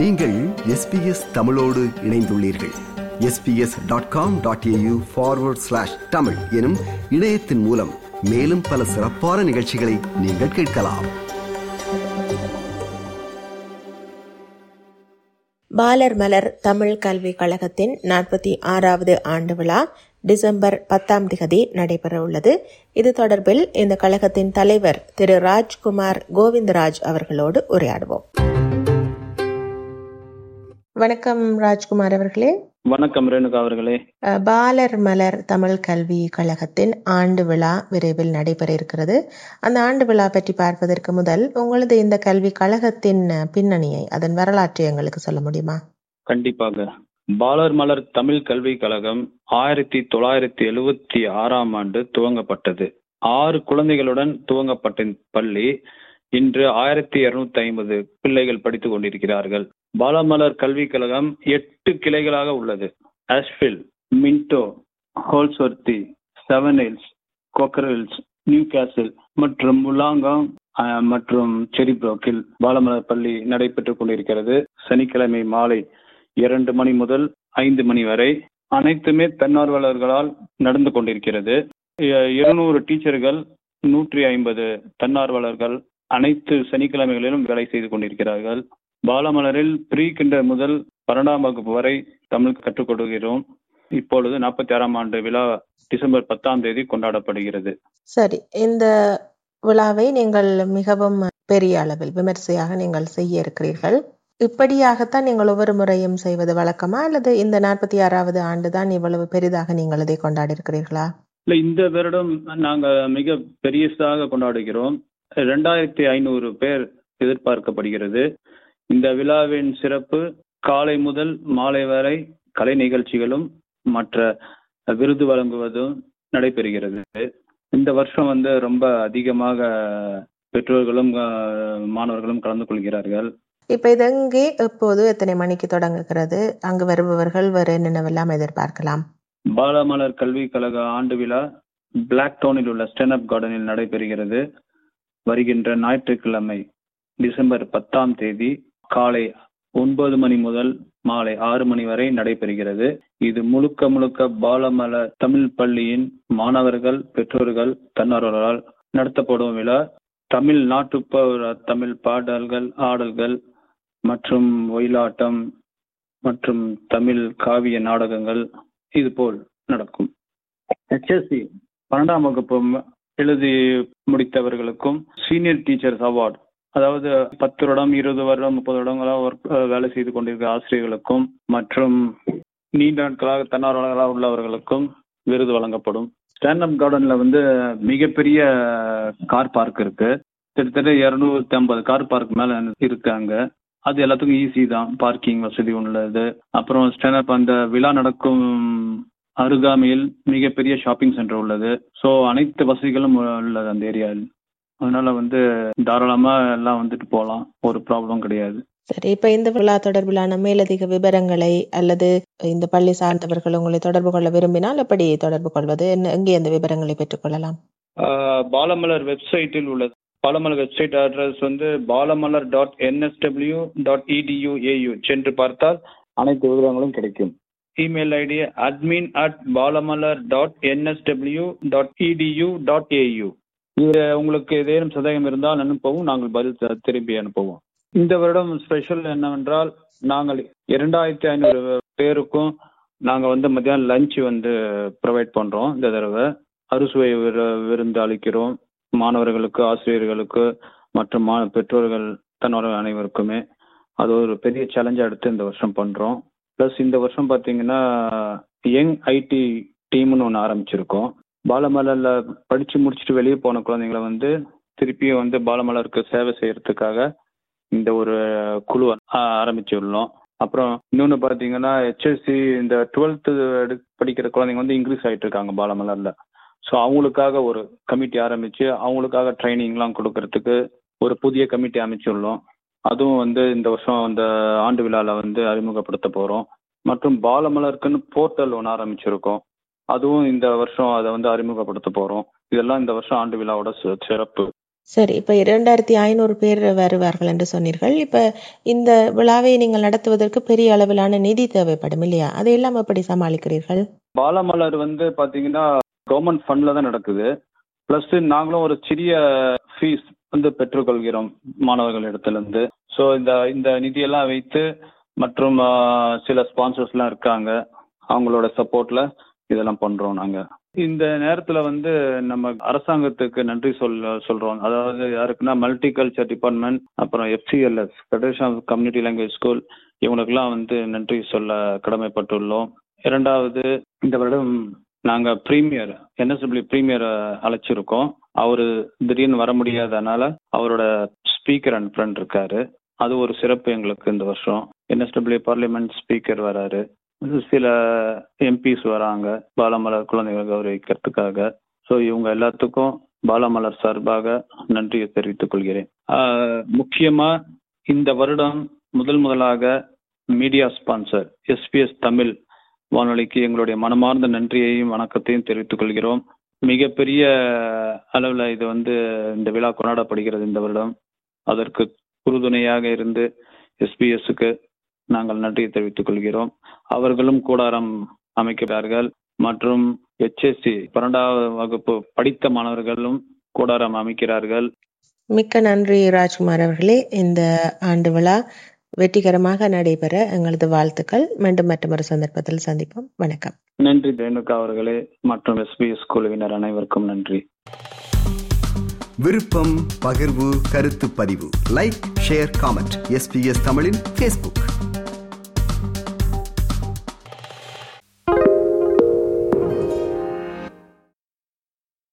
நீங்கள் எஸ்பிஎஸ் தமிழோடு இணைந்துள்ளீர்கள். SBS dot com dot AU forward slash Tamil எனும் இணையத்தின் மூலம் மேலும் பல சிறப்பான நிகழ்ச்சிகளை நீங்கள் கேட்கலாம். பாலர் மலர் தமிழ் கல்விக் கழகத்தின் நாற்பத்தி ஆறாவது ஆண்டு விழா டிசம்பர் பத்தாம் திகதி நடைபெற உள்ளது. இது தொடர்பில் இந்த கழகத்தின் தலைவர் திரு ராஜ்குமார் கோவிந்தராஜ் அவர்களோடு உரையாடுவோம். வணக்கம் ராஜ்குமார் அவர்களே. வணக்கம் ரேணுகா அவர்களே. பாலர் மலர் தமிழ் கல்வி கழகத்தின் ஆண்டு விழா விரைவில் நடைபெற இருக்கிறது. அந்த ஆண்டு விழா பற்றி பார்ப்பதற்கு முதல் உங்களது இந்த கல்வி கழகத்தின் பின்னணியை அதன் வரலாற்றை எங்களுக்கு சொல்ல முடியுமா? கண்டிப்பாக. பாலர் மலர் தமிழ் கல்விக் கழகம் ஆயிரத்தி தொள்ளாயிரத்தி எழுவத்தி ஆறாம் ஆண்டு துவங்கப்பட்டது. ஆறு குழந்தைகளுடன் துவங்கப்பட்ட பள்ளி இன்று ஆயிரத்தி இருநூத்தி ஐம்பது பிள்ளைகள் படித்துக் கொண்டிருக்கிறார்கள். பாலமலர் கல்விக் கழகம் எட்டு கிளைகளாக உள்ளது. Ashfield Minto Holsworthy Seven Hills கொக்கரல்ஸ் Newcastle மற்றும் முலாங்காங் மற்றும் செரிப்ரோக்கில் பாலமலர் பள்ளி நடைபெற்றுக் கொண்டிருக்கிறது. சனிக்கிழமை மாலை இரண்டு மணி முதல் ஐந்து மணி வரை அனைத்துமே தன்னார்வலர்களால் நடந்து கொண்டிருக்கிறது. இருநூறு டீச்சர்கள் நூற்றி ஐம்பது தன்னார்வலர்கள் அனைத்து சனிக்கிழமைகளிலும் வேலை செய்து கொண்டிருக்கிறார்கள். பாலமலரில் ப்ரீ கிண்டர் முதல் பன்னெண்டாம் வகுப்பு வரை தமிழ் கற்றுக் கொடுக்கிறோம் இப்பொழுது நாற்பத்தி ஆறாம் ஆண்டு விழா டிசம்பர் பத்தாம் தேதி கொண்டாடப்படுகிறது. சரி இந்த விழாவை நீங்கள் மிகவும் பெரிய அளவில் விமர்சையாக நீங்கள் செய்ய இருக்கிறீர்கள். இப்படியாகத்தான் நீங்கள் ஒவ்வொரு முறையும் செய்வது வழக்கமா? அல்லது இந்த நாற்பத்தி ஆறாவது ஆண்டு தான் இவ்வளவு பெரிதாக நீங்கள் இதை கொண்டாடி இருக்கிறீர்களா இல்ல இந்த வருடம் நாங்க மிக பெரியசாக கொண்டாடுகிறோம். ரெண்டாயிரத்தி ஐநூறு பேர் எதிர்பார்க்கப்படுகிறது. இந்த விழாவின் சிறப்பு காலை முதல் மாலை வரை கலை நிகழ்ச்சிகளும் மற்ற விருது வழங்குவதும் நடைபெறுகிறது. இந்த வருஷம் வந்து ரொம்ப அதிகமாக பெற்றோர்களும் மாணவர்களும் கலந்து கொள்கிறார்கள். இப்ப இது எங்கே எப்போது எத்தனை மணிக்கு தொடங்குகிறது? அங்கு வருபவர்கள் வேறு என்னென்னவெல்லாம் எதிர்பார்க்கலாம்? பாலமலர் கல்விக் கழக ஆண்டு விழா பிளாக் டவுனில் உள்ள ஸ்டெனப் கார்டனில் நடைபெறுகிறது. வருகின்ற ஞாயிற்றுக்கிழமை டிசம்பர் பத்தாம் தேதி காலை ஒன்பது மணி முதல் மாலை ஆறு மணி வரை நடைபெறுகிறது. இது முழுக்க முழுக்க பாலமல தமிழ் பள்ளியின் மாணவர்கள் பெற்றோர்கள் தன்னார்வலரால் நடத்தப்படும் விழா. தமிழ் நாட்டுப்புற தமிழ் பாடல்கள் ஆடல்கள் மற்றும் ஒயிலாட்டம் மற்றும் தமிழ் காவிய நாடகங்கள் இது போல் நடக்கும். ஹெச்எஸ்சி பன்னெண்டாம் வகுப்பு எழுதி முடித்தவர்களுக்கும் சீனியர் டீச்சர்ஸ் அவார்ட் அதாவது பத்து வருடம் இருபது வருடம் முப்பது வருடங்களாக ஒர்க் வேலை செய்து கொண்டிருக்கிற ஆசிரியர்களுக்கும் மற்றும் நீண்ட நாட்களாக தன்னார்வலர்களாக உள்ளவர்களுக்கும் விருது வழங்கப்படும். ஸ்டாண்ட் கார்டன்ல வந்து மிகப்பெரிய கார் பார்க் இருக்கு. கிட்டத்தட்ட இருநூத்தி ஐம்பது கார் பார்க் மேல இருக்காங்க அது எல்லாத்துக்கும் ஈஸி தான். பார்க்கிங் வசதி உள்ளது. அப்புறம் ஸ்டாண்டப் அந்த விழா நடக்கும் அருகாமையில் மிகப்பெரிய ஷாப்பிங் சென்டர் உள்ளது. ஸோ அனைத்து வசதிகளும் உள்ளது அந்த ஏரியாவில் அதனால வந்து தாராளமா எல்லாம் வந்துட்டு போகலாம் ஒரு ப்ராப்ளம் கிடையாது. சரி இப்ப இந்த விழா தொடர்பிலான மேலதிக விவரங்களை அல்லது இந்த பள்ளி சார்ந்தவர்கள் உங்களை தொடர்பு கொள்ள விரும்பினால் எப்படி தொடர்பு கொள்வது? என்ன எங்கே அந்த விவரங்களை பெற்றுக்கொள்ளலாம் பாலமலர் வெப்சைட்டில் உள்ளது. பாலமலர் வெப்சைட் அட்ரஸ் வந்து Balamalar dot NSW dot EDU AU சென்று பார்த்தால் அனைத்து விவரங்களும் கிடைக்கும். Email ID admin at Balamalar dot NSW dot EDU dot AU இது உங்களுக்கு ஏதேனும் சந்தேகம் இருந்தால் அனுப்பவும் நாங்கள் பதில் திரும்பி அனுப்புவோம். இந்த வருடம் ஸ்பெஷல் என்னவென்றால் நாங்கள் இரண்டாயிரத்தி ஐநூறு பேருக்கும் நாங்கள் வந்து மத்தியானம் லஞ்ச் வந்து ப்ரொவைட் பண்ணுறோம் இந்த தடவை. அறுசுவை விரு- விருந்து அளிக்கிறோம். மாணவர்களுக்கு ஆசிரியர்களுக்கு மற்றும் மா பெற்றோர்கள் தன்னோட அனைவருக்குமே. அது ஒரு பெரிய சேலஞ்சாக எடுத்து இந்த வருஷம் பண்ணுறோம் ப்ளஸ் இந்த வருஷம் பார்த்தீங்கன்னா யங் ஐடி டீம்னு ஒன்று ஆரம்பிச்சிருக்கோம். பாலமலையில் படித்து முடிச்சுட்டு வெளியே போன குழந்தைங்களை வந்து திருப்பியும் வந்து பாலமலருக்கு சேவை செய்யறதுக்காக இந்த ஒரு குழு ஆரம்பிச்சு ஆரம்பிச்சுள்ளோம் அப்புறம் இன்னொன்று பார்த்தீங்கன்னா ஹெச்எஸ்சி இந்த டுவெல்த்து படிக்கிற குழந்தைங்க வந்து இன்க்ரீஸ் ஆகிட்டு இருக்காங்க பாலமலரில் ஸோ அவங்களுக்காக ஒரு கமிட்டி ஆரம்பித்து அவங்களுக்காக ட்ரைனிங்லாம் கொடுக்கறதுக்கு ஒரு புதிய கமிட்டி அமைச்சுள்ளோம் அதுவும் வந்து இந்த வருஷம் அந்த ஆண்டு விழாவில் வந்து அறிமுகப்படுத்த போகிறோம் மற்றும் பாலமலருக்குன்னு போர்ட்டல் ஒன்று ஆரம்பிச்சிருக்கோம். அதுவும் இந்த வருஷம் அதை வந்து அறிமுகப்படுத்த போகிறோம் இதெல்லாம் இந்த வருஷம் ஆண்டு விழாவோட சிறப்பு. சரி இப்ப இரண்டாயிரத்தி ஐநூறு பேர் வருவார்கள் என்று சொன்னீர்கள். இப்ப இந்த விழாவை நீங்கள் நடத்துவதற்கு பெரிய அளவிலான நிதி தேவைப்படும் இல்லையா? அதையெல்லாம் எப்படி சமாளிக்கிறீர்கள்? பாலமலர் வந்து பாத்தீங்கன்னா கவர்மெண்ட் ஃபண்ட்ல தான் நடக்குது. பிளஸ் நாங்களும் ஒரு சிறிய ஃபீஸ் வந்து பெற்றுக்கொள்கிறோம் மாணவர்கள் இடத்துல இருந்து ஸோ இந்த இந்த நிதியெல்லாம் வைத்து மற்றும் சில ஸ்பான்சர்ஸ்லாம் இருக்காங்க. அவங்களோட சப்போர்ட்ல இதெல்லாம் பண்றோம் நாங்க. இந்த நேரத்துல வந்து நம்ம அரசாங்கத்துக்கு நன்றி சொல்ல சொல்றோம். அதாவது யாருக்குன்னா மல்டி கல்ச்சர் டிபார்ட்மெண்ட் அப்புறம் FCLS federation of community language school இவங்களுக்கெல்லாம் வந்து நன்றி சொல்ல கடமைப்பட்டுள்ளோம். இரண்டாவது இந்த வருடம் நாங்க பிரீமியர் என்எஸ்டபிள்யூ பிரீமியர் அழைச்சிருக்கோம். அவரு திடீர்னு வர முடியாதனால அவரோட ஸ்பீக்கர் அண்ட் ஃப்ரெண்ட் இருக்காரு. அது ஒரு சிறப்பு எங்களுக்கு இந்த வருஷம். என்எஸ்டபிள்யூ பார்லிமெண்ட் ஸ்பீக்கர் வராரு. சில எம்பிஸ் வராங்க பாலமலர் குழந்தைகள் கௌரவிக்கிறதுக்காக. ஸோ இவங்க எல்லாத்துக்கும் பாலமலர் சார்பாக நன்றியை தெரிவித்துக் கொள்கிறேன். முக்கியமா இந்த வருடம் முதல் முதலாக மீடியா ஸ்பான்சர் எஸ்பிஎஸ் தமிழ் வானொலிக்கு எங்களுடைய மனமார்ந்த நன்றியையும் வணக்கத்தையும் தெரிவித்துக் கொள்கிறோம். மிகப்பெரிய அளவில் இது வந்து இந்த விழா கொண்டாடப்படுகிறது இந்த வருடம். அதற்கு உறுதுணையாக இருந்து எஸ்பிஎஸ்க்கு நாங்கள் நன்றியை தெரிவித்துக் கொள்கிறோம். அவர்களும் கூடாரம் அமைக்கிறார்கள். மற்றும் HSC பன்னெண்டாவது வகுப்பு படித்த மாணவர்களும் கூடாரம் அமைக்கிறார்கள். மிக்க நன்றி ராஜ்குமார் அவர்களே. இந்த ஆண்டு விழா வெற்றிகரமாக நடைபெற எங்களது வாழ்த்துக்கள். மீண்டும் மற்றொரு சந்தர்ப்பத்தில் சந்திப்போம். வணக்கம். நன்றி ரேணுகா அவர்களே. மற்றும் எஸ்பிஎஸ் குழுவினர் அனைவருக்கும் நன்றி. விருப்பம் பகிர்வு கருத்து பதிவு. லைக் ஷேர் காமெண்ட் எஸ்பிஎஸ் தமிழின் ஃபேஸ்புக்